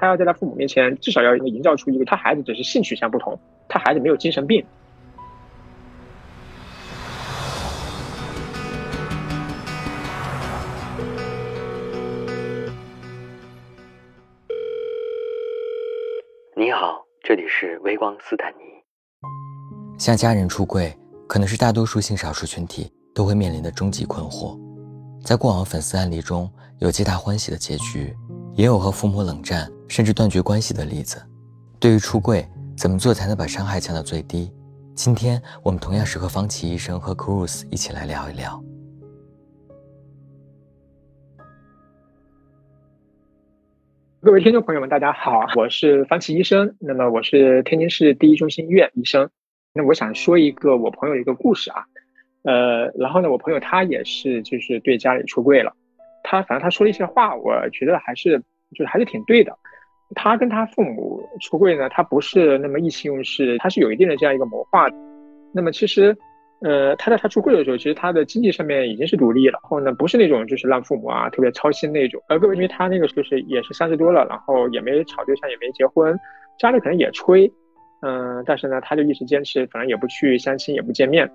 他要在他父母面前至少要营造出一个他孩子只是性取向不同，他孩子没有精神病。你好，这里是微光斯坦尼。向家人出柜，可能是大多数性少数群体都会面临的终极困惑。在过往粉丝案例中，有皆大欢喜的结局，也有和父母冷战甚至断绝关系的例子。对于出柜，怎么做才能把伤害降到最低？今天我们同样是和方琦医生和 Cruz 一起来聊一聊。各位听众朋友们，大家好，我是方琦医生。那么我是天津市第一中心医院医生。那我想说一个我朋友一个故事啊。呃，然后呢，我朋友他也是，就是对家里出柜了。他反正他说了一些话，我觉得还是就是还是挺对的。他跟他父母出柜呢，他不是那么意气用事，他是有一定的这样一个谋划。那么其实，呃，他在他出柜的时候，其实他的经济上面已经是独立了。然后呢，不是那种就是让父母啊特别操心那种。呃，各位，因为他那个就是也是三十多了，然后也没找对象，也没结婚，家里可能也催，嗯，但是呢，他就一直坚持，反正也不去相亲，也不见面。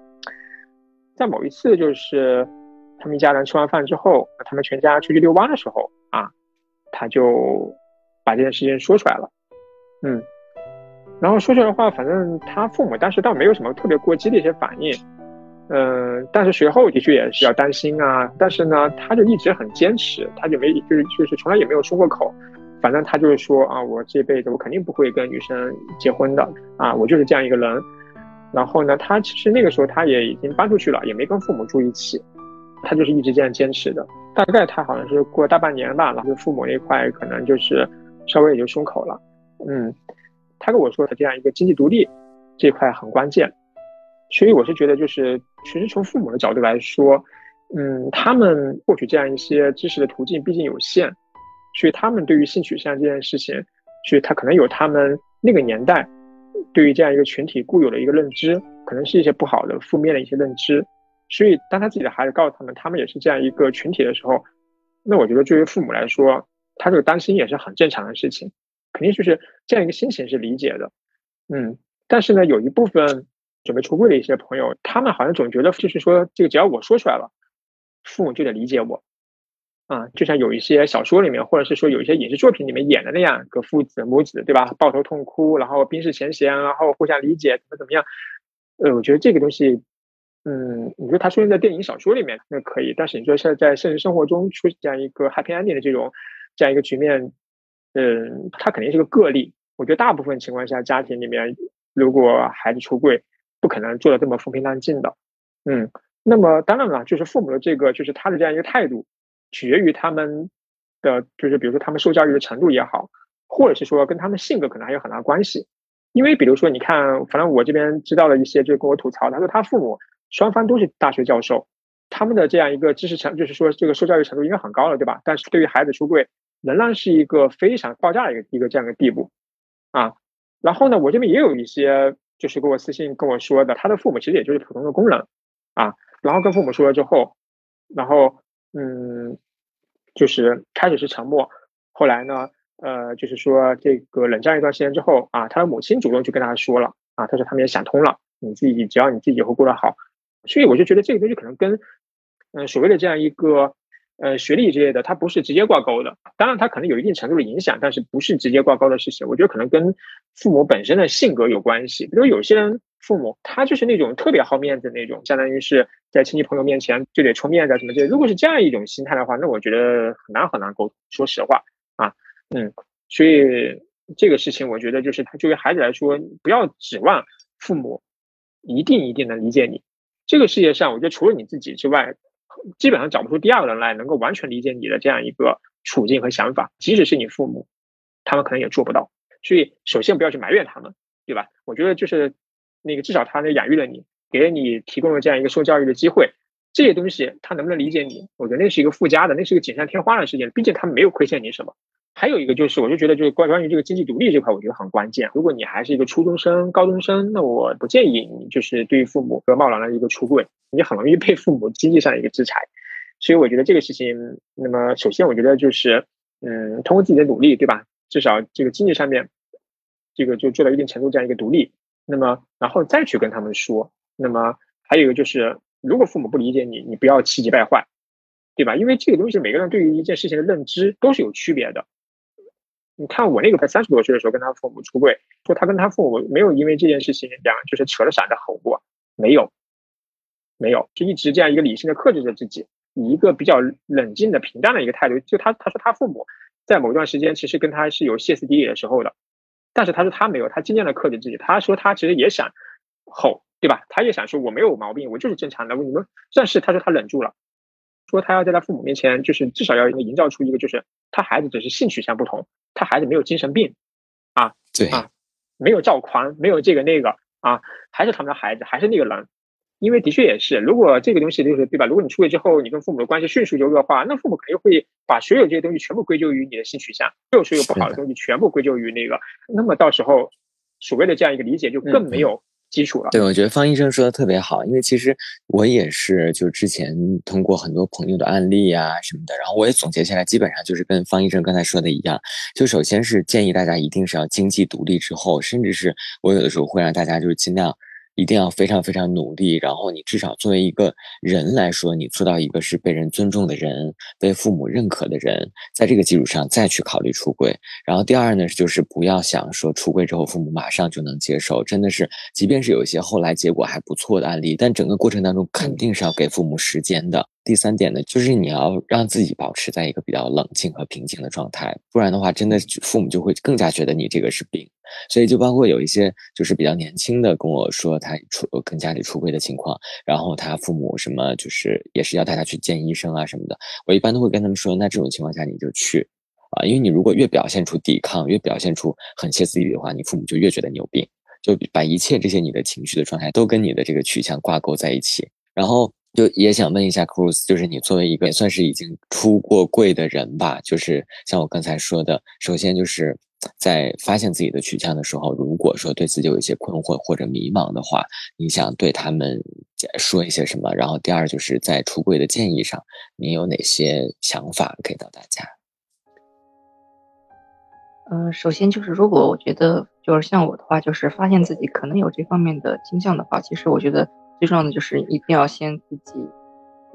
在某一次，就是他们一家人吃完饭之后，他们全家出去遛弯的时候啊，他就把这件事情说出来了，嗯，然后说出来的话，反正他父母当时倒没有什么特别过激的一些反应，嗯，但是随后的确也是要担心啊，但是呢，他就一直很坚持，他就没就是就是从来也没有说过口，反正他就是说啊，我这辈子我肯定不会跟女生结婚的。啊，我就是这样一个人。然后呢，他其实那个时候他也已经搬出去了，也没跟父母住一起，他就是一直这样坚持的。大概他好像是过大半年吧，然后父母那块可能就是稍微也就松口了。嗯，他跟我说的这样一个经济独立这块很关键，所以我是觉得就是其实从父母的角度来说，嗯，他们获取这样一些知识的途径毕竟有限，所以他们对于性取向这件事情，所以他可能有他们那个年代。对于这样一个群体固有的一个认知，可能是一些不好的、负面的一些认知，所以当他自己的孩子告诉他们，他们也是这样一个群体的时候，那我觉得作为父母来说，他这个担心也是很正常的事情，肯定就是这样一个心情是理解的，嗯，但是呢，有一部分准备出柜的一些朋友，他们好像总觉得就是说，这个只要我说出来了，父母就得理解我。啊，就像有一些小说里面，或者是说有一些影视作品里面演的那样，个父子母子，对吧？抱头痛哭，然后冰释前嫌，然后互相理解，怎么怎么样？呃，我觉得这个东西，嗯，你说它出现在电影、小说里面那可以，但是你说现在现实生活中出现这样一个 happy ending 的这种这样一个局面，嗯，它肯定是个个例。我觉得大部分情况下，家庭里面如果孩子出柜，不可能做的这么风平浪静的。嗯，那么当然了，就是父母的这个，就是他的这样一个态度。取决于他们的，就是比如说他们受教育的程度也好，或者是说跟他们性格可能还有很大关系。因为比如说，你看，反正我这边知道了一些，就跟我吐槽，他说他父母双方都是大学教授，他们的这样一个知识程，就是说这个受教育程度应该很高了，对吧？但是对于孩子出柜，仍然是一个非常爆炸的一个一个这样的地步啊。然后呢，我这边也有一些就是给我私信跟我说的，他的父母其实也就是普通的工人啊，然后跟父母说了之后，然后。嗯，就是开始是沉默，后来呢，呃，就是说这个冷战一段时间之后啊，他的母亲主动去跟他说了啊，他说他们也想通了，你自己只要你自己以后过得好，所以我就觉得这个东西可能跟嗯所谓的这样一个呃学历之类的，它不是直接挂钩的，当然它可能有一定程度的影响，但是不是直接挂钩的事情，我觉得可能跟父母本身的性格有关系，比如有些人。父母他就是那种特别好面子那种，相当于是在亲戚朋友面前就得充面子什么这。如果是这样一种心态的话，那我觉得很难很难沟通。说实话啊，嗯，所以这个事情我觉得就是作为孩子来说，不要指望父母一定一定能理解你。这个世界上，我觉得除了你自己之外，基本上找不出第二个人来能够完全理解你的这样一个处境和想法。即使是你父母，他们可能也做不到。所以首先不要去埋怨他们，对吧？我觉得就是。那个至少他那养育了你，给了你提供了这样一个受教育的机会，这些东西他能不能理解你？我觉得那是一个附加的，那是一个锦上添花的事情。毕竟他没有亏欠你什么。还有一个就是，我就觉得就是关关于这个经济独立这块，我觉得很关键。如果你还是一个初中生、高中生，那我不建议你就是对于父母和贸然的一个出柜，你很容易被父母经济上的一个制裁。所以我觉得这个事情，那么首先我觉得就是，嗯，通过自己的努力，对吧？至少这个经济上面，这个就做到一定程度这样一个独立。那么，然后再去跟他们说。那么还有一个就是，如果父母不理解你，你不要气急败坏，对吧？因为这个东西每个人对于一件事情的认知都是有区别的。你看我那个才三十多岁的时候跟他父母出柜，说他跟他父母没有因为这件事情两就是扯了嗓子吼过，没有，没有，就一直这样一个理性的克制着自己，以一个比较冷静的平淡的一个态度。就他他说他父母在某一段时间其实跟他是有歇斯底里的时候的，但是他说他没有，他尽量的克制自己。他说他其实也想吼，对吧？他也想说我没有毛病，我就是正常的。你们但是他说他忍住了，说他要在他父母面前就是至少要营造出一个就是他孩子只是性取向不同。他孩子没有精神病，啊，对啊，没有躁狂，没有这个那个啊，还是他们的孩子，还是那个人。因为的确也是，如果这个东西就是对吧？如果你出轨之后，你跟父母的关系迅速就恶化，那父母肯定会把所有这些东西全部归咎于你的性取向，所有所有不好的东西全部归咎于那个。那么到时候，所谓的这样一个理解就更没有。基础了，对，我觉得方医生说的特别好，因为其实我也是，就是之前通过很多朋友的案例啊什么的，然后我也总结下来，基本上就是跟方医生刚才说的一样，就首先是建议大家一定是要经济独立之后，甚至是我有的时候会让大家就是尽量。一定要非常非常努力，然后你至少作为一个人来说，你做到一个是被人尊重的人，被父母认可的人，在这个基础上再去考虑出轨。然后第二呢，就是不要想说出轨之后父母马上就能接受，真的是，即便是有一些后来结果还不错的案例，但整个过程当中肯定是要给父母时间的。第三点呢，就是你要让自己保持在一个比较冷静和平静的状态，不然的话，真的父母就会更加觉得你这个是病。所以就包括有一些就是比较年轻的跟我说他出跟家里出轨的情况，然后他父母什么就是也是要带他去见医生啊什么的，我一般都会跟他们说，那这种情况下你就去啊，因为你如果越表现出抵抗，越表现出很歇斯底里的话，你父母就越觉得你有病，就把一切这些你的情绪的状态都跟你的这个取向挂钩在一起，然后。就也想问一下 Cruz，就是你作为一个也算是已经出过柜的人吧，就是像我刚才说的，首先就是在发现自己的取向的时候，如果说对自己有一些困惑或者迷茫的话，你想对他们说一些什么？然后第二就是在出柜的建议上，你有哪些想法给到大家？嗯，首先就是如果我觉得就是像我的话，就是发现自己可能有这方面的倾向的话，其实我觉得。最重要的就是一定要先自己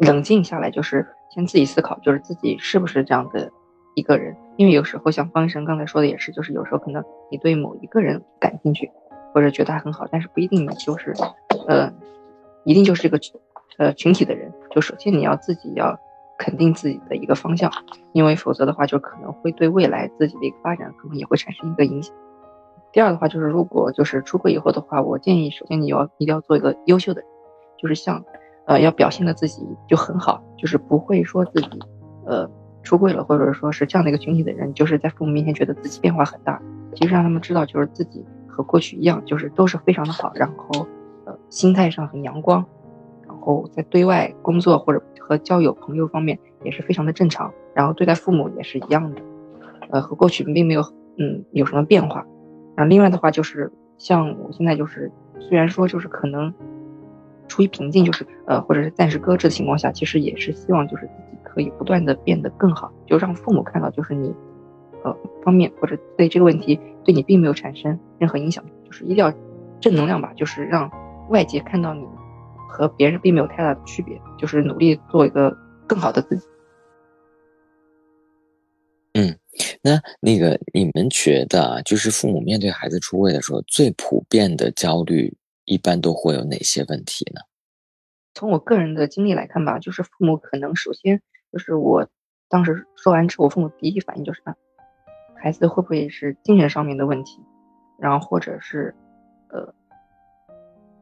冷静下来，就是先自己思考，就是自己是不是这样的一个人。因为有时候像方医生刚才说的也是，就是有时候可能你对某一个人感兴趣，或者觉得他很好，但是不一定就是，呃，一定就是这个呃群体的人。就首先你要自己要肯定自己的一个方向，因为否则的话就可能会对未来自己的一个发展可能也会产生一个影响。第二的话就是，如果就是出轨以后的话，我建议首先你要一定要做一个优秀的，就是像，呃，要表现的自己就很好，就是不会说自己，呃，出柜了，或者说是这样的一个群体的人，就是在父母面前觉得自己变化很大。其实让他们知道，就是自己和过去一样，就是都是非常的好，然后，呃，心态上很阳光，然后在对外工作或者和交友朋友方面也是非常的正常，然后对待父母也是一样的，呃，和过去并没有嗯有什么变化。然后另外的话就是，像我现在就是，虽然说就是可能处于平静，就是呃或者是暂时搁置的情况下，其实也是希望就是自己可以不断的变得更好，就让父母看到就是你，呃方面或者对这个问题对你并没有产生任何影响，就是一定要正能量吧，就是让外界看到你和别人并没有太大的区别，就是努力做一个更好的自己。嗯。那那个，你们觉得啊，就是父母面对孩子出柜的时候，最普遍的焦虑一般都会有哪些问题呢？从我个人的经历来看吧，就是父母可能首先就是我当时说完之后，我父母第一反应就是啊，孩子会不会是精神上面的问题，然后或者是呃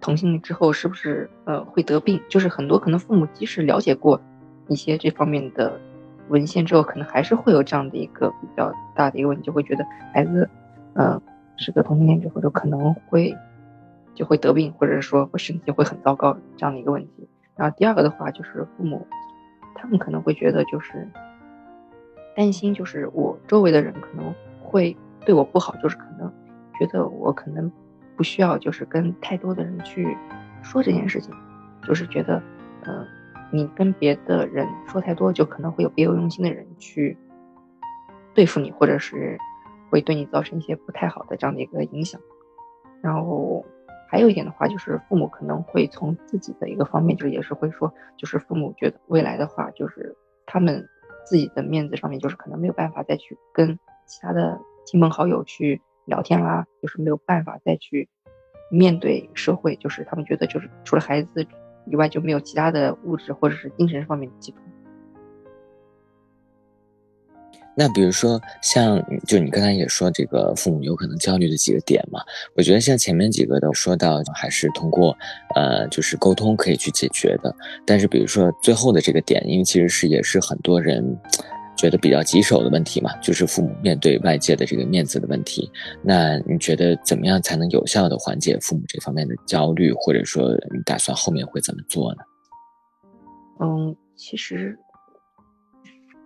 同性之后是不是呃会得病？就是很多可能父母即使了解过一些这方面的。文献之后，可能还是会有这样的一个比较大的一个问题，就会觉得孩子，嗯，是个同性恋之后就可能会就会得病，或者说会身体会很糟糕这样的一个问题。然后第二个的话，就是父母他们可能会觉得就是担心，就是我周围的人可能会对我不好，就是可能觉得我可能不需要就是跟太多的人去说这件事情，就是觉得，嗯。你跟别的人说太多，就可能会有别有用心的人去对付你，或者是会对你造成一些不太好的这样的一个影响。然后还有一点的话，就是父母可能会从自己的一个方面，就是也是会说，就是父母觉得未来的话，就是他们自己的面子上面，就是可能没有办法再去跟其他的亲朋好友去聊天啦，就是没有办法再去面对社会，就是他们觉得就是除了孩子以外，就没有其他的物质或者是精神方面的寄托。那比如说，像就你刚才也说这个父母有可能焦虑的几个点嘛，我觉得像前面几个都说到，还是通过呃就是沟通可以去解决的。但是比如说最后的这个点，因为其实是也是很多人觉得比较棘手的问题嘛，就是父母面对外界的这个面子的问题。那你觉得怎么样才能有效的缓解父母这方面的焦虑，或者说你打算后面会怎么做呢？嗯，其实，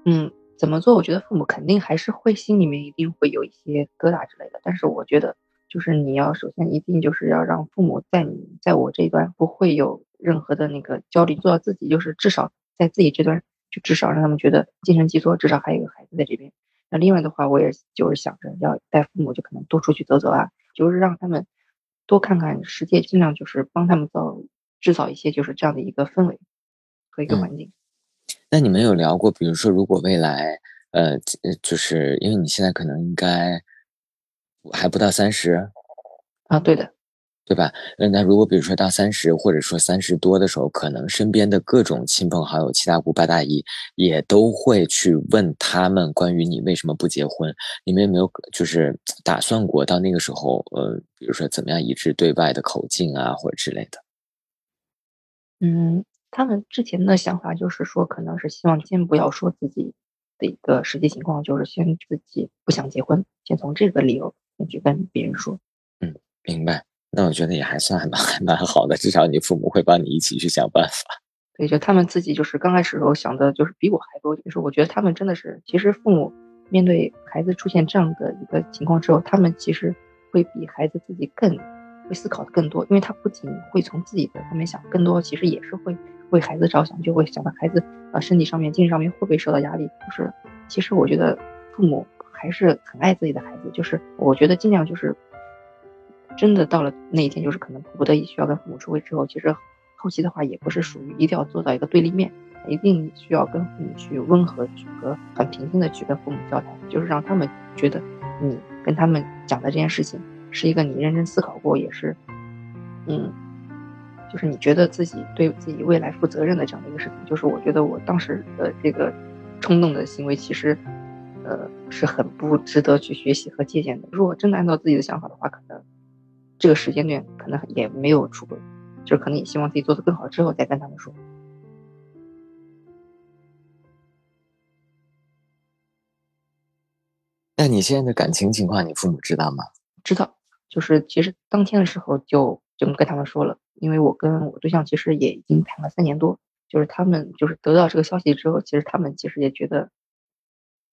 嗯。怎么做？我觉得父母肯定还是会心里面一定会有一些疙瘩之类的。但是我觉得，就是你要首先一定就是要让父母在你在我这一端不会有任何的那个焦虑，做到自己就是至少在自己这段就至少让他们觉得精神寄托，至少还有一个孩子在这边。那另外的话，我也就是想着要带父母就可能多出去走走啊，就是让他们多看看世界，尽量就是帮他们造制造一些就是这样的一个氛围和一个环境。那你们有聊过，比如说，如果未来，呃，就是因为你现在可能应该还不到三十，啊，对的，对吧？那那如果比如说到三十，或者说三十多的时候，可能身边的各种亲朋好友、七大姑八大姨也都会去问他们关于你为什么不结婚。你们有没有就是打算过到那个时候，呃，比如说怎么样一致对外的口径啊，或者之类的？嗯。他们之前的想法就是说，可能是希望先不要说自己的一个实际情况，就是先自己不想结婚，先从这个理由先去跟别人说。嗯，明白。那我觉得也还算还蛮 还蛮好的，至少你父母会帮你一起去想办法。对，就他们自己就是刚开始时候想的，就是比我还多。就是我觉得他们真的是，其实父母面对孩子出现这样的一个情况之后，他们其实会比孩子自己更会思考的更多，因为他不仅会从自己的方面想，更多其实也是会。为孩子着想，就会想到孩子啊身体上面、精神上面会不会受到压力。就是，其实我觉得父母还是很爱自己的孩子。就是，我觉得尽量就是，真的到了那一天，就是可能迫不得已需要跟父母出轨之后，其实后期的话也不是属于一定要做到一个对立面，一定需要跟父母去温和去和很平静的去跟父母交谈，就是让他们觉得你跟他们讲的这件事情是一个你认真思考过，也是，嗯。就是你觉得自己对自己未来负责任的这样的一个事情，就是我觉得我当时的这个冲动的行为，其实，呃，是很不值得去学习和借鉴的。如果真的按照自己的想法的话，可能这个时间段可能也没有出轨，就是可能也希望自己做得更好之后再跟他们说。那你现在的感情情况，你父母知道吗？知道，就是其实当天的时候就就跟他们说了。因为我跟我对象其实也已经谈了三年多，就是他们就是得到这个消息之后，其实他们其实也觉得，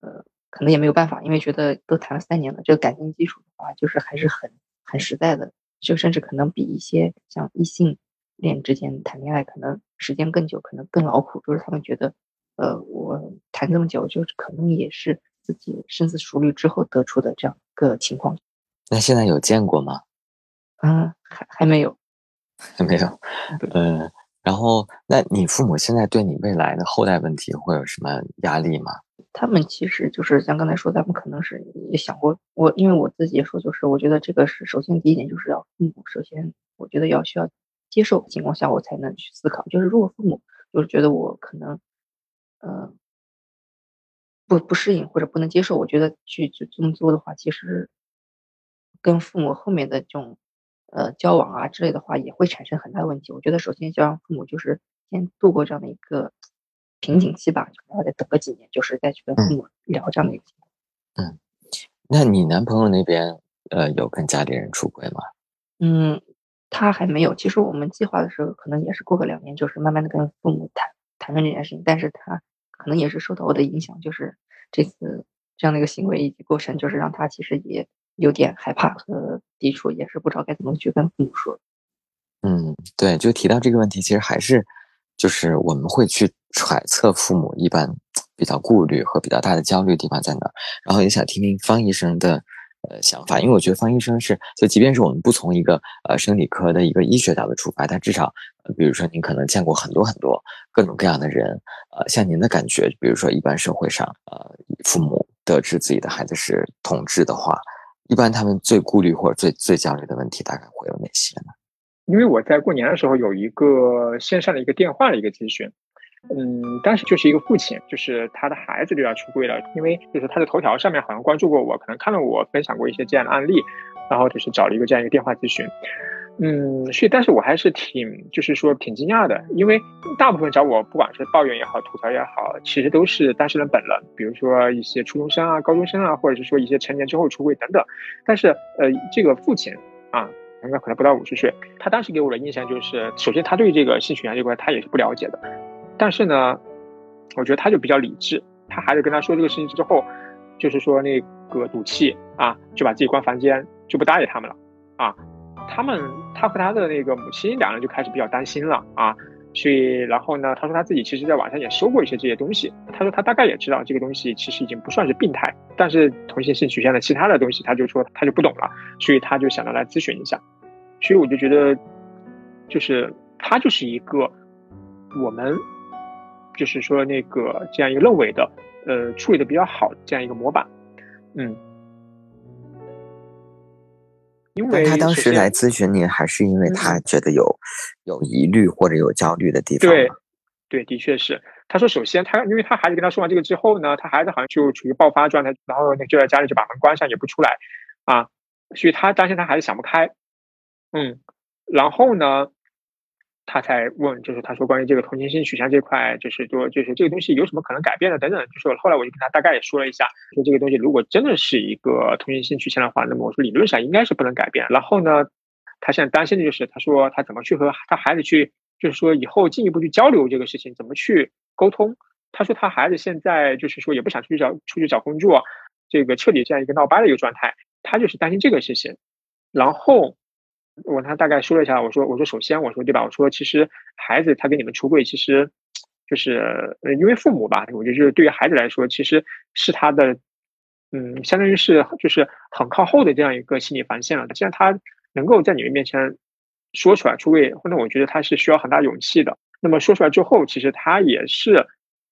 呃，可能也没有办法，因为觉得都谈了三年了，这个感情基础的话，就是还是很很实在的，就甚至可能比一些像异性恋之间谈恋爱可能时间更久，可能更劳苦。就是他们觉得，呃，我谈这么久，就是可能也是自己深思熟虑之后得出的这样一个情况。那现在有见过吗？嗯，还还没有。没有，嗯，然后，那你父母现在对你未来的后代问题会有什么压力吗？他们其实就是像刚才说，他们可能是也想过我，因为我自己也说，就是我觉得这个是首先第一点就是要父母首先我觉得要需要接受情况下，我才能去思考。就是如果父母就是觉得我可能，呃，不不适应或者不能接受，我觉得去去这么做的话，其实跟父母后面的这种。呃，交往啊之类的话也会产生很大的问题。我觉得首先就让父母就是先度过这样的一个瓶颈期吧，然后再等个几年，就是再去跟父母聊这样的一个。嗯，那你男朋友那边呃有跟家里人出轨吗？嗯，他还没有。其实我们计划的时候可能也是过个两年，就是慢慢的跟父母谈谈论这件事情。但是他可能也是受到我的影响，就是这次这样的一个行为以及过程，就是让他其实也。有点害怕和抵触，也是不知道该怎么去跟父母说。嗯，对，就提到这个问题，其实还是就是我们会去揣测父母一般比较顾虑和比较大的焦虑地方在哪儿。然后也想听听方医生的呃想法，因为我觉得方医生是，就即便是我们不从一个呃生理科的一个医学角度出发，他至少，比如说您可能见过很多很多各种各样的人，呃，像您的感觉，比如说一般社会上，呃，父母得知自己的孩子是同志的话，一般他们最顾虑或者最最焦虑的问题大概会有哪些呢？因为我在过年的时候有一个线上的一个电话的一个咨询。嗯，当时就是一个父亲，就是他的孩子就要出柜了，因为就是他的头条上面好像关注过我，可能看到我分享过一些这样的案例，然后就是找了一个这样一个电话咨询。嗯，所以但是我还是挺就是说挺惊讶的，因为大部分找我不管是抱怨也好，吐槽也好，其实都是当事人本人，比如说一些初中生啊、高中生啊，或者是说一些成年之后出柜等等。但是呃，这个父亲啊，应该可能不到五十岁，他当时给我的印象就是，首先他对这个性取向这块他也是不了解的。但是呢，我觉得他就比较理智，他孩子跟他说这个事情之后，就是说那个赌气啊，就把自己关房间，就不搭理他们了啊。他们他和他的那个母亲两人就开始比较担心了啊。所以然后呢，他说他自己其实在网上也搜过一些这些东西，他说他大概也知道这个东西其实已经不算是病态，但是同性性取向的其他的东西，他就说他就不懂了，所以他就想着来咨询一下。所以我就觉得，就是他就是一个我们。就是说，那个这样一个认为的，呃，处理的比较好这样一个模板，嗯，因为他当时来咨询您，还是因为他觉得有有疑虑或者有焦虑的地方。对，对，的确是。他说，首先他因为他孩子跟他说完这个之后呢，他孩子好像就处于爆发状态，然后就在家里就把门关上，也不出来啊，所以他担心他孩子想不开，嗯，然后呢？他才问，就是他说关于这个同情心取向这块，就是说，就是这个东西有什么可能改变的等等。就是后来我就跟他大概也说了一下，说这个东西如果真的是一个同情心取向的话，那么我说理论上应该是不能改变。然后呢，他现在担心的就是，他说他怎么去和他孩子去，就是说以后进一步去交流这个事情，怎么去沟通。他说他孩子现在就是说也不想出去找出去找工作，这个彻底这样一个闹掰的一个状态，他就是担心这个事情。然后。我跟他大概说了一下，我说我说首先我说对吧？我说其实孩子他跟你们出柜，其实就是因为父母吧，我觉得就是对于孩子来说，其实是他的嗯，相当于是就是很靠后的这样一个心理防线了。既然他能够在你们面前说出来出柜，那我觉得他是需要很大勇气的。那么说出来之后，其实他也是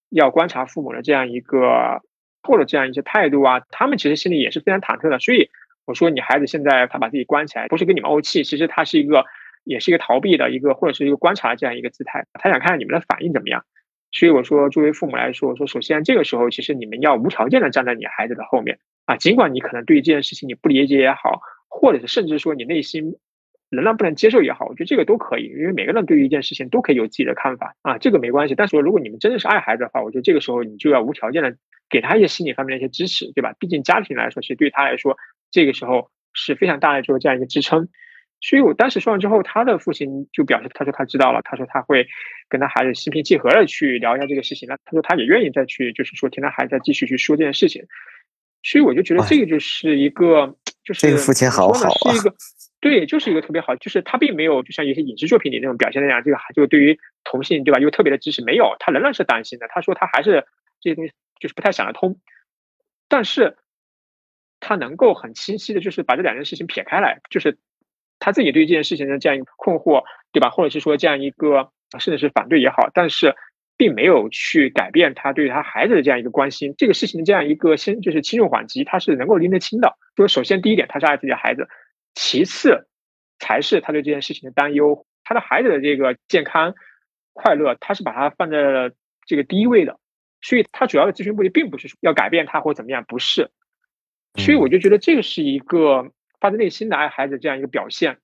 要观察父母的这样一个后的这样一些态度啊，他们其实心里也是非常忐忑的，所以。我说你孩子现在他把自己关起来，不是跟你们怄气，其实他是一个，也是一个逃避的一个，或者是一个观察这样一个姿态，他想看看你们的反应怎么样。所以我说，作为父母来说，我说首先这个时候，其实你们要无条件的站在你孩子的后面啊，尽管你可能对于这件事情你不理解也好，或者是甚至说你内心仍然不能接受也好，我觉得这个都可以，因为每个人对于一件事情都可以有自己的看法啊，这个没关系。但是说如果你们真的是爱孩子的话，我觉得这个时候你就要无条件的给他一些心理方面的一些支持，对吧？毕竟家庭来说，其实对他来说，这个时候。是非常大的，就是这样一个支撑，所以我当时说完之后，他的父亲就表示，他说他知道了，他说他会跟他孩子心平气和的去聊一下这个事情，那他说他也愿意再去，就是说听他孩子再继续去说这件事情，所以我就觉得这个就是一个，就是这个父亲好好啊，是一个，对，就是一个特别好，就是他并没有就像一些影视作品里那种表现那样，这个就对于同性对吧，又特别的支持，没有，他仍然是担心的，他说他还是这些东西就是不太想得通，但是。他能够很清晰的，就是把这两件事情撇开来，就是他自己对这件事情的这样一个困惑，对吧？或者是说这样一个甚至是反对也好，但是并没有去改变他对他孩子的这样一个关心。这个事情的这样一个先就是轻重缓急，他是能够拎得清的。说首先第一点，他是爱自己的孩子；其次才是他对这件事情的担忧。他的孩子的这个健康快乐，他是把它放在了这个第一位的。所以，他主要的咨询目的并不是要改变他或怎么样，不是。所以我就觉得这个是一个发自内心的爱孩子这样一个表现。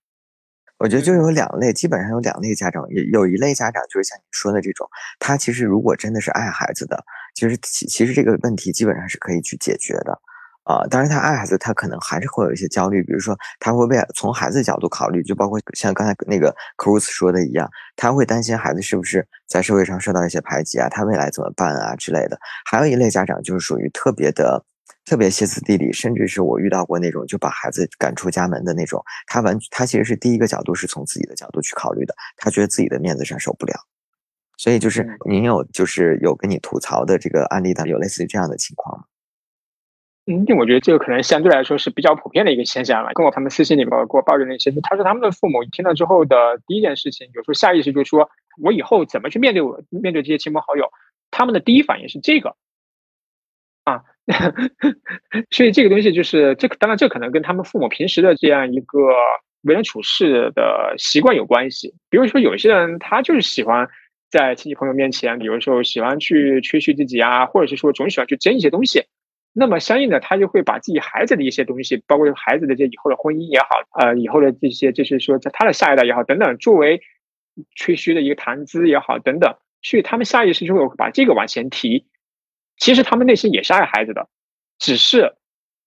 我觉得就有两类，基本上有两类家长，有有一类家长就是像你说的这种，他其实如果真的是爱孩子的，其实其其实这个问题基本上是可以去解决的啊。当然他爱孩子，他可能还是会有一些焦虑，比如说他会为从孩子角度考虑，就包括像刚才那个 Cruz 说的一样，他会担心孩子是不是在社会上受到一些排挤啊，他未来怎么办啊之类的。还有一类家长就是属于特别的。特别歇斯底里，甚至是我遇到过那种就把孩子赶出家门的那种。他完，他其实是第一个角度是从自己的角度去考虑的，他觉得自己的面子上受不了。所以就是您有就是有跟你吐槽的这个案例当中有类似于这样的情况吗？嗯，我觉得这个可能相对来说是比较普遍的一个现象了。跟我他们私信里面给我抱怨那些，他说他们的父母听了之后的第一件事情，有时候下意识就说：“我以后怎么去面对我面对这些亲朋好友？”他们的第一反应是这个啊，所以这个东西就是这，当然这可能跟他们父母平时的这样一个为人处事的习惯有关系。比如说，有些人他就是喜欢在亲戚朋友面前，比如说喜欢去吹嘘自己啊，或者是说总喜欢去争一些东西。那么相应的，他就会把自己孩子的一些东西，包括孩子的这以后的婚姻也好，呃，以后的这些，就是说在他的下一代也好，等等，作为吹嘘的一个谈资也好，等等，所以他们下意识就会把这个往前提。其实他们内心也是爱孩子的，只是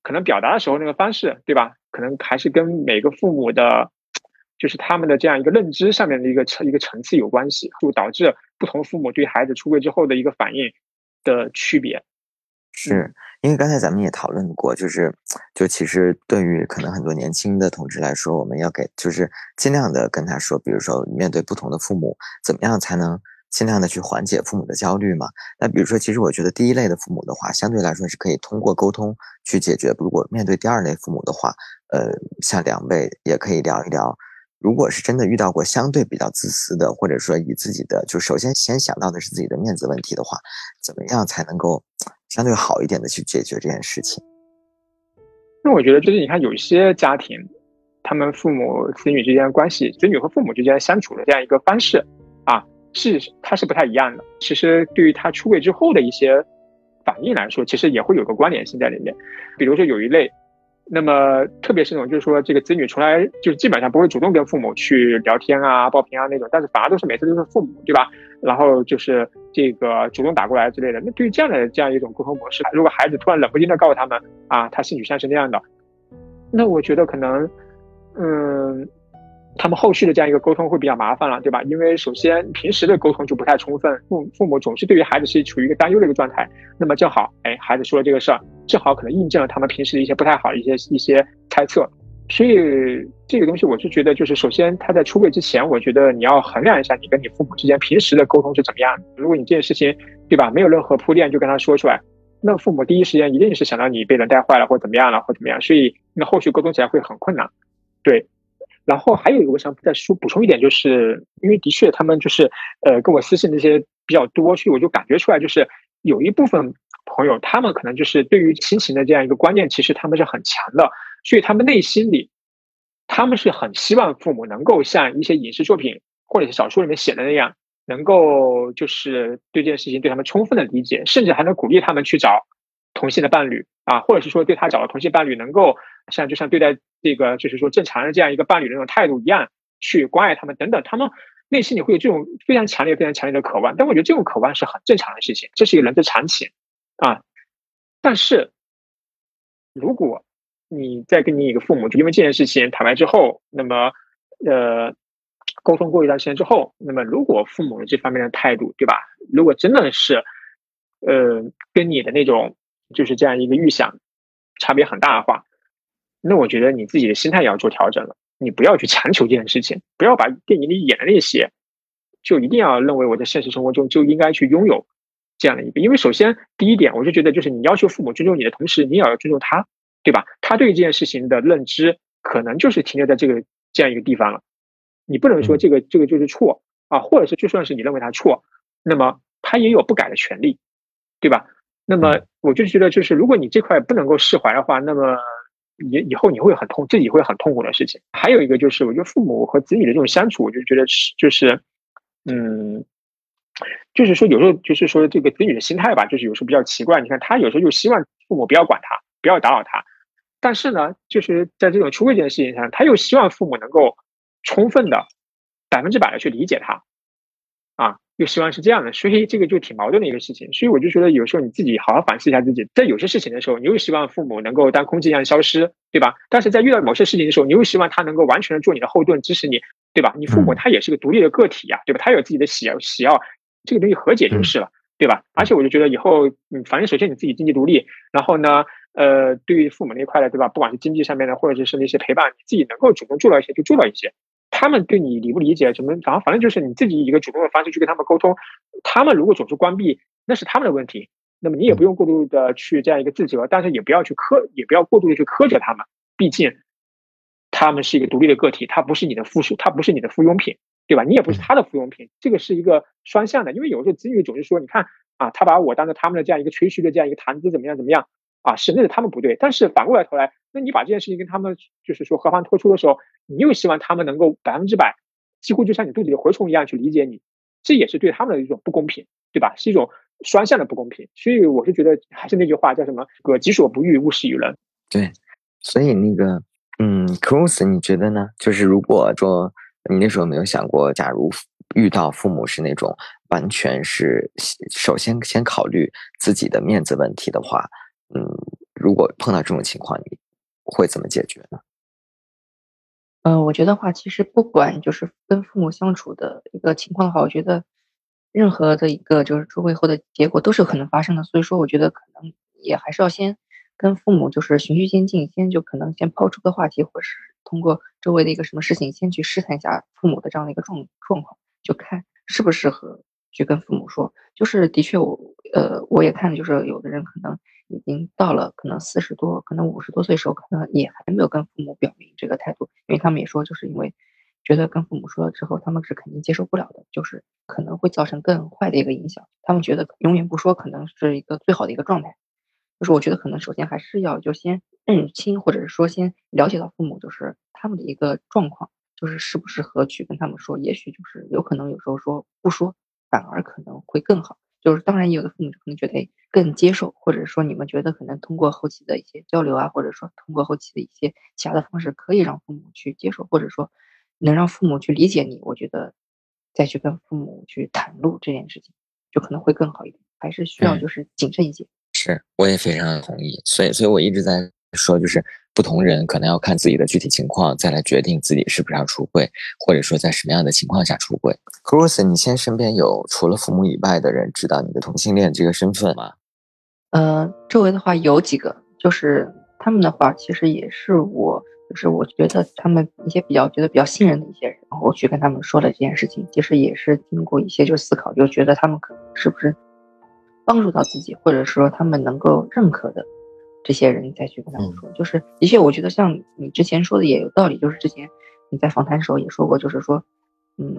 可能表达的时候那个方式，对吧？可能还是跟每个父母的，就是他们的这样一个认知上面的一个层一个层次有关系，就导致不同父母对孩子出柜之后的一个反应的区别。是。因为刚才咱们也讨论过，就是，就其实对于可能很多年轻的同志来说，我们要给就是尽量的跟他说，比如说面对不同的父母，怎么样才能尽量的去缓解父母的焦虑嘛？那比如说，其实我觉得第一类的父母的话，相对来说是可以通过沟通去解决。如果面对第二类父母的话，呃，像两位也可以聊一聊，如果是真的遇到过相对比较自私的，或者说以自己的就首先先想到的是自己的面子问题的话，怎么样才能够？相对好一点的去解决这件事情。那我觉得就是你看，有一些家庭，他们父母子女之间的关系，子女和父母之间相处的这样一个方式，是它是不太一样的。其实对于他出柜之后的一些反应来说，其实也会有个关联性在里面。比如说有一类。那么，特别是那种，就是说，这个子女从来就是基本上不会主动跟父母去聊天啊、报平安那种，但是反而都是每次都是父母，对吧？然后就是这个主动打过来之类的。那对于这样的这样一种沟通模式，如果孩子突然冷不丁的告诉他们啊，他性取向是那样的，那我觉得可能，嗯。他们后续的这样一个沟通会比较麻烦了，对吧？因为首先平时的沟通就不太充分，父父母总是对于孩子是处于一个担忧的一个状态。那么正好，哎，孩子说了这个事儿，正好可能印证了他们平时的一些不太好的一些一些猜测。所以这个东西，我是觉得，就是首先他在出柜之前，我觉得你要衡量一下你跟你父母之间平时的沟通是怎么样的。如果你这件事情，对吧，没有任何铺垫就跟他说出来，那父母第一时间一定是想到你被人带坏了或怎么样了或怎么样，所以那后续沟通起来会很困难，对。然后还有一个，我想再说补充一点，就是因为的确他们就是呃跟我私信那些比较多，所以我就感觉出来，就是有一部分朋友，他们可能就是对于亲情的这样一个观念，其实他们是很强的，所以他们内心里，他们是很希望父母能够像一些影视作品或者是小说里面写的那样，能够就是对这件事情对他们充分的理解，甚至还能鼓励他们去找同性的伴侣啊，或者是说对他找的同性伴侣能够。像就像对待这个就是说正常的这样一个伴侣的那种态度一样，去关爱他们等等，他们内心里会有这种非常强烈、非常强烈的渴望。但我觉得这种渴望是很正常的事情，这是一个人之常情啊。但是，如果你在跟你一个父母就因为这件事情坦白之后，那么呃沟通过一段时间之后，那么如果父母的这方面的态度，对吧？如果真的是呃跟你的那种就是这样一个预想差别很大的话，那我觉得你自己的心态也要做调整了，你不要去强求这件事情，不要把电影里演的那些，就一定要认为我在现实生活中就应该去拥有这样的一个。因为首先第一点，我就觉得就是你要求父母尊重你的同时，你也要尊重他，对吧？他对这件事情的认知可能就是停留在这个这样一个地方了，你不能说这个这个就是错啊，或者是就算是你认为他错，那么他也有不改的权利，对吧？那么我就觉得就是如果你这块不能够释怀的话，那么。以以后你会很痛，自己会很痛苦的事情。还有一个就是，我觉得父母和子女的这种相处，我就觉得是就是，嗯，就是说有时候就是说这个子女的心态吧，就是有时候比较奇怪。你看他有时候就希望父母不要管他，不要打扰他，但是呢，就是在这种出柜这件事情上，他又希望父母能够充分的、百分之百的去理解他，又希望是这样的，所以这个就挺矛盾的一个事情。所以我就觉得有时候你自己好好反思一下自己，在有些事情的时候，你又希望父母能够当空气一样消失，对吧？但是在遇到某些事情的时候，你又希望他能够完全的做你的后盾，支持你，对吧？你父母他也是个独立的个体呀，对吧？他有自己的喜喜好，这个东西和解就是了，对吧？而且我就觉得以后，嗯，反正首先你自己经济独立，然后呢，呃，对于父母那一块的，对吧？不管是经济上面的，或者是那些陪伴，你自己能够主动做到一些就做到一些。他们对你理不理解，怎么，然后反正就是你自己以一个主动的方式去跟他们沟通。他们如果总是关闭，那是他们的问题。那么你也不用过度的去这样一个自责，但是也不要去苛，也不要过度的去苛责他们，毕竟他们是一个独立的个体，他不是你的附属，他不是你的附庸品，对吧？你也不是他的附庸品，这个是一个双向的，因为有时候子女总是说，你看啊，他把我当做他们的这样一个吹嘘的这样一个谈资，怎么样怎么样啊？是那是他们不对，但是反过来头来，那你把这件事情跟他们就是说和盘托出的时候，你又希望他们能够百分之百，几乎就像你肚子里蛔虫一样去理解你，这也是对他们的一种不公平，对吧？是一种。双向的不公平，所以我是觉得还是那句话，叫什么“个己所不欲，勿施于人”。对，所以那个，嗯，Cruz，你觉得呢？就是如果说你那时候没有想过，假如遇到父母是那种完全是首先先考虑自己的面子问题的话，如果碰到这种情况，你会怎么解决呢？嗯，我觉得话，其实不管就是跟父母相处的一个情况的话，我觉得。任何的一个就是出柜后的结果都是有可能发生的，所以说我觉得可能也还是要先跟父母就是循序渐进，先就可能先抛出个话题，或是通过周围的一个什么事情先去试探一下父母的这样的一个状状况，就看适不适合去跟父母说。就是的确我呃我也看就是有的人可能已经到了可能四十多，可能五十多岁时候，可能也还没有跟父母表明这个态度，因为他们也说就是因为。觉得跟父母说了之后，他们是肯定接受不了的，就是可能会造成更坏的一个影响。他们觉得永远不说可能是一个最好的一个状态。就是我觉得可能首先还是要就先认清，或者是说先了解到父母就是他们的一个状况，就是适不适合去跟他们说。也许就是有可能有时候说不说反而可能会更好。就是当然有的父母可能觉得更接受，或者说你们觉得可能通过后期的一些交流啊，或者说通过后期的一些其他的方式可以让父母去接受，或者说。能让父母去理解你，我觉得再去跟父母去袒露这件事情，就可能会更好一点。还是需要就是谨慎一些。是，我也非常同意。所以，所以我一直在说，就是不同人可能要看自己的具体情况，再来决定自己是不是要出柜，或者说在什么样的情况下出柜。Cruz，你现在身边有除了父母以外的人知道你的同性恋这个身份吗？呃，周围的话有几个，就是他们的话，其实也是我。就是我觉得他们一些比较觉得比较信任的一些人，然后我去跟他们说了这件事情，其实也是经过一些就思考，就觉得他们可能是不是帮助到自己，或者说他们能够认可的这些人再去跟他们说。就是的确，我觉得像你之前说的也有道理，就是之前你在访谈的时候也说过，就是说，嗯，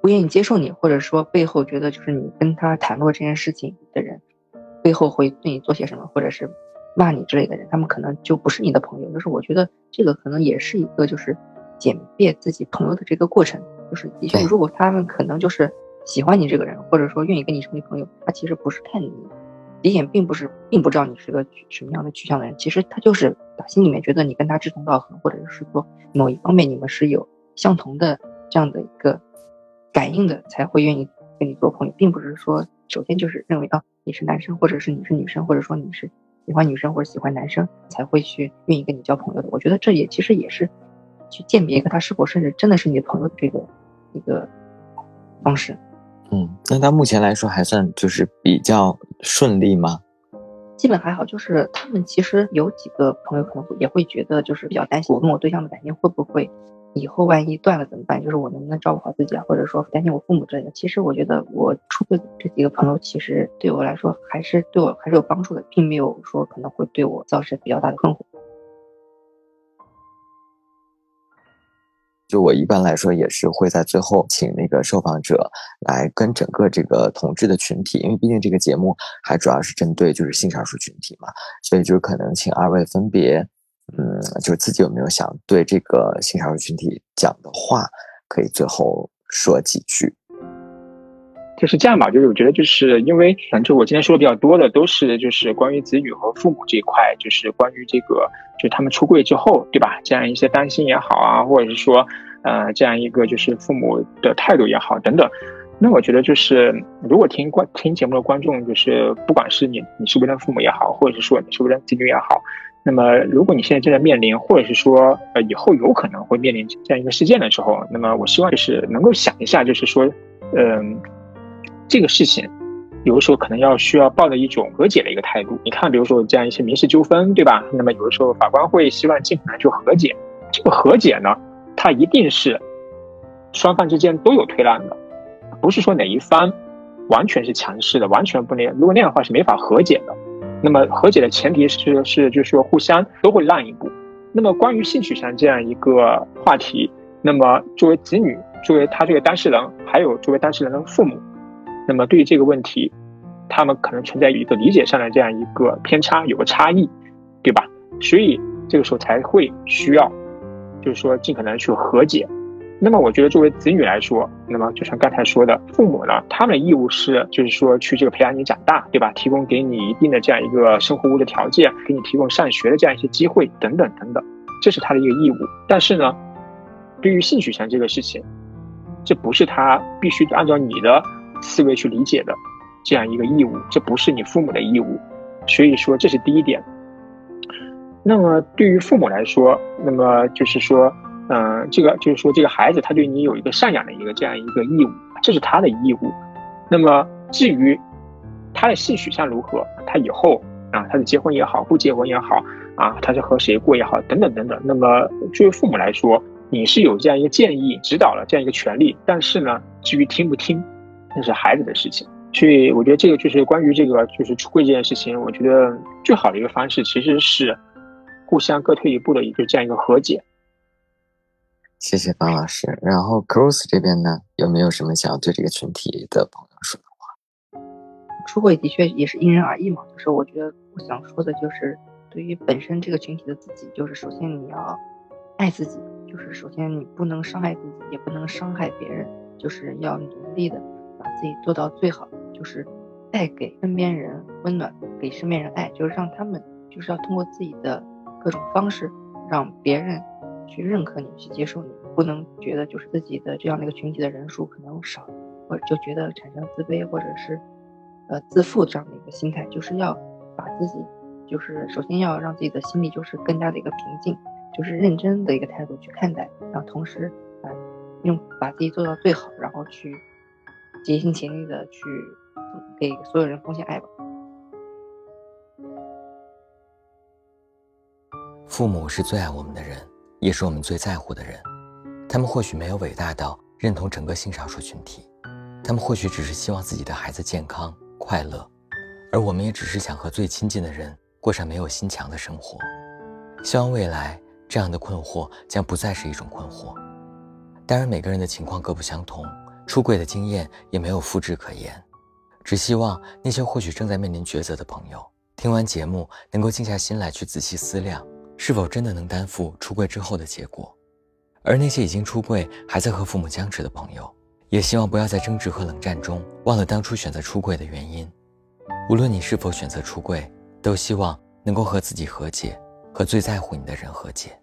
不愿意接受你，或者说背后觉得就是你跟他谈过这件事情的人，背后会对你做些什么，或者是。骂你之类的人，他们可能就不是你的朋友。就是我觉得这个可能也是一个就是鉴别自己朋友的这个过程。就是的确，如果他们可能就是喜欢你这个人，或者说愿意跟你成为朋友，他其实不是看你，李显并不是并不知道你是个什么样的取向的人。其实他就是打心里面觉得你跟他志同道合，或者是说某一方面你们是有相同的这样的一个感应的，才会愿意跟你做朋友，并不是说首先就是认为啊你是男生，或者是你是女生，或者说你是。喜欢女生或者喜欢男生才会去愿意跟你交朋友的，我觉得这也其实也是去鉴别一个他是否甚至真的是你的朋友的这个一个方式。嗯，那他目前来说还算就是比较顺利吗？基本还好，就是他们其实有几个朋友可能会也会觉得就是比较担心我跟我对象的感情会不会。以后万一断了怎么办？就是我能不能照顾好自己啊？或者说担心我父母之类的。其实我觉得我出柜这几个朋友，其实对我来说还是对我还是有帮助的，并没有说可能会对我造成比较大的困惑。就我一般来说也是会在最后请那个受访者来跟整个这个同志的群体，因为毕竟这个节目还主要是针对就是性少数群体嘛，所以就是可能请二位分别。嗯，就是自己有没有想对这个性少数群体讲的话，可以最后说几句。就是这样吧，就是我觉得，就是因为反正我今天说的比较多的都是就是关于子女和父母这一块，就是关于这个，就他们出柜之后，对吧？这样一些担心也好啊，或者是说，呃，这样一个就是父母的态度也好等等。那我觉得就是，如果听观听节目的观众，就是不管是你你是为人父母也好，或者是说你是为人子女也好。那么，如果你现在正在面临，或者是说，呃，以后有可能会面临这样一个事件的时候，那么我希望就是能够想一下，就是说，嗯，这个事情，有的时候可能要需要抱着一种和解的一个态度。你看，比如说这样一些民事纠纷，对吧？那么有的时候法官会希望尽可能去和解。这个和解呢，它一定是双方之间都有退让的，不是说哪一方完全是强势的，完全不能。如果那样的话是没法和解的。那么和解的前提是是就是说互相都会让一步。那么关于性取向这样一个话题，那么作为子女，作为他这个当事人，还有作为当事人的父母，那么对于这个问题，他们可能存在一个理解上的这样一个偏差，有个差异，对吧？所以这个时候才会需要，就是说尽可能去和解。那么我觉得作为子女来说，那么就像刚才说的，父母呢，他们的义务是就是说去这个培养你长大，对吧？提供给你一定的这样一个生活物的条件，给你提供上学的这样一些机会等等等等，这是他的一个义务。但是呢，对于性取向这个事情，这不是他必须按照你的思维去理解的这样一个义务，这不是你父母的义务。所以说这是第一点。那么对于父母来说，那么就是说。嗯，这个就是说，这个孩子他对你有一个赡养的一个这样一个义务，这是他的义务。那么至于他的性取向如何，他以后啊，他的结婚也好，不结婚也好啊，他是和谁过也好，等等等等。那么作为父母来说，你是有这样一个建议、指导了这样一个权利，但是呢，至于听不听，那是孩子的事情。所以我觉得这个就是关于这个就是出柜这件事情，我觉得最好的一个方式其实是互相各退一步的一个这样一个和解。谢谢方老师。然后 Cruz 这边呢，有没有什么想要对这个群体的朋友说的话？出轨的确也是因人而异嘛。就是我觉得我想说的就是，对于本身这个群体的自己，就是首先你要爱自己，就是首先你不能伤害自己，也不能伤害别人，就是要努力的把自己做到最好，就是带给身边人温暖，给身边人爱，就是让他们就是要通过自己的各种方式，让别人。去认可你，去接受你，不能觉得就是自己的这样的一个群体的人数可能少，或者就觉得产生自卑或者是呃自负这样的一个心态，就是要把自己，就是首先要让自己的心里就是更加的一个平静，就是认真的一个态度去看待，然后同时啊用把自己做到最好，然后去竭尽全力的去给所有人奉献爱吧。父母是最爱我们的人。也是我们最在乎的人，他们或许没有伟大到认同整个性少数群体，他们或许只是希望自己的孩子健康快乐，而我们也只是想和最亲近的人过上没有心墙的生活。希望未来这样的困惑将不再是一种困惑。当然，每个人的情况各不相同，出柜的经验也没有复制可言。只希望那些或许正在面临抉择的朋友，听完节目能够静下心来去仔细思量。是否真的能担负出柜之后的结果？而那些已经出柜还在和父母僵持的朋友，也希望不要在争执和冷战中忘了当初选择出柜的原因。无论你是否选择出柜，都希望能够和自己和解，和最在乎你的人和解。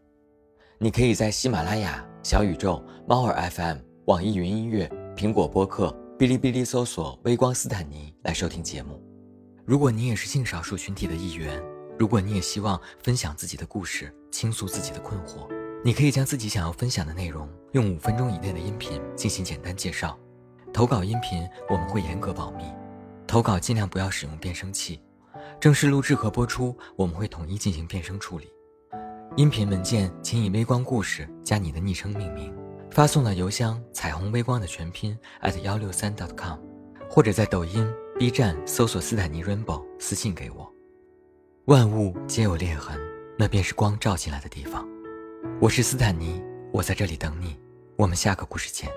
你可以在喜马拉雅、小宇宙、猫耳 FM、网易云音乐、苹果播客、哔哩哔哩搜索“微光斯坦尼”来收听节目。如果你也是性少数群体的一员。如果你也希望分享自己的故事，倾诉自己的困惑，你可以将自己想要分享的内容用五分钟以内的音频进行简单介绍。投稿音频我们会严格保密，投稿尽量不要使用变声器。正式录制和播出我们会统一进行变声处理。音频文件请以“微光故事”加你的昵称命名，发送到邮箱“彩虹微光”的全拼 at 幺六三 dot .com，或者在抖音、B 站搜索斯坦尼 Rainbow 私信给我。万物皆有裂痕，那便是光照进来的地方。我是斯坦尼，我在这里等你。我们下个故事见。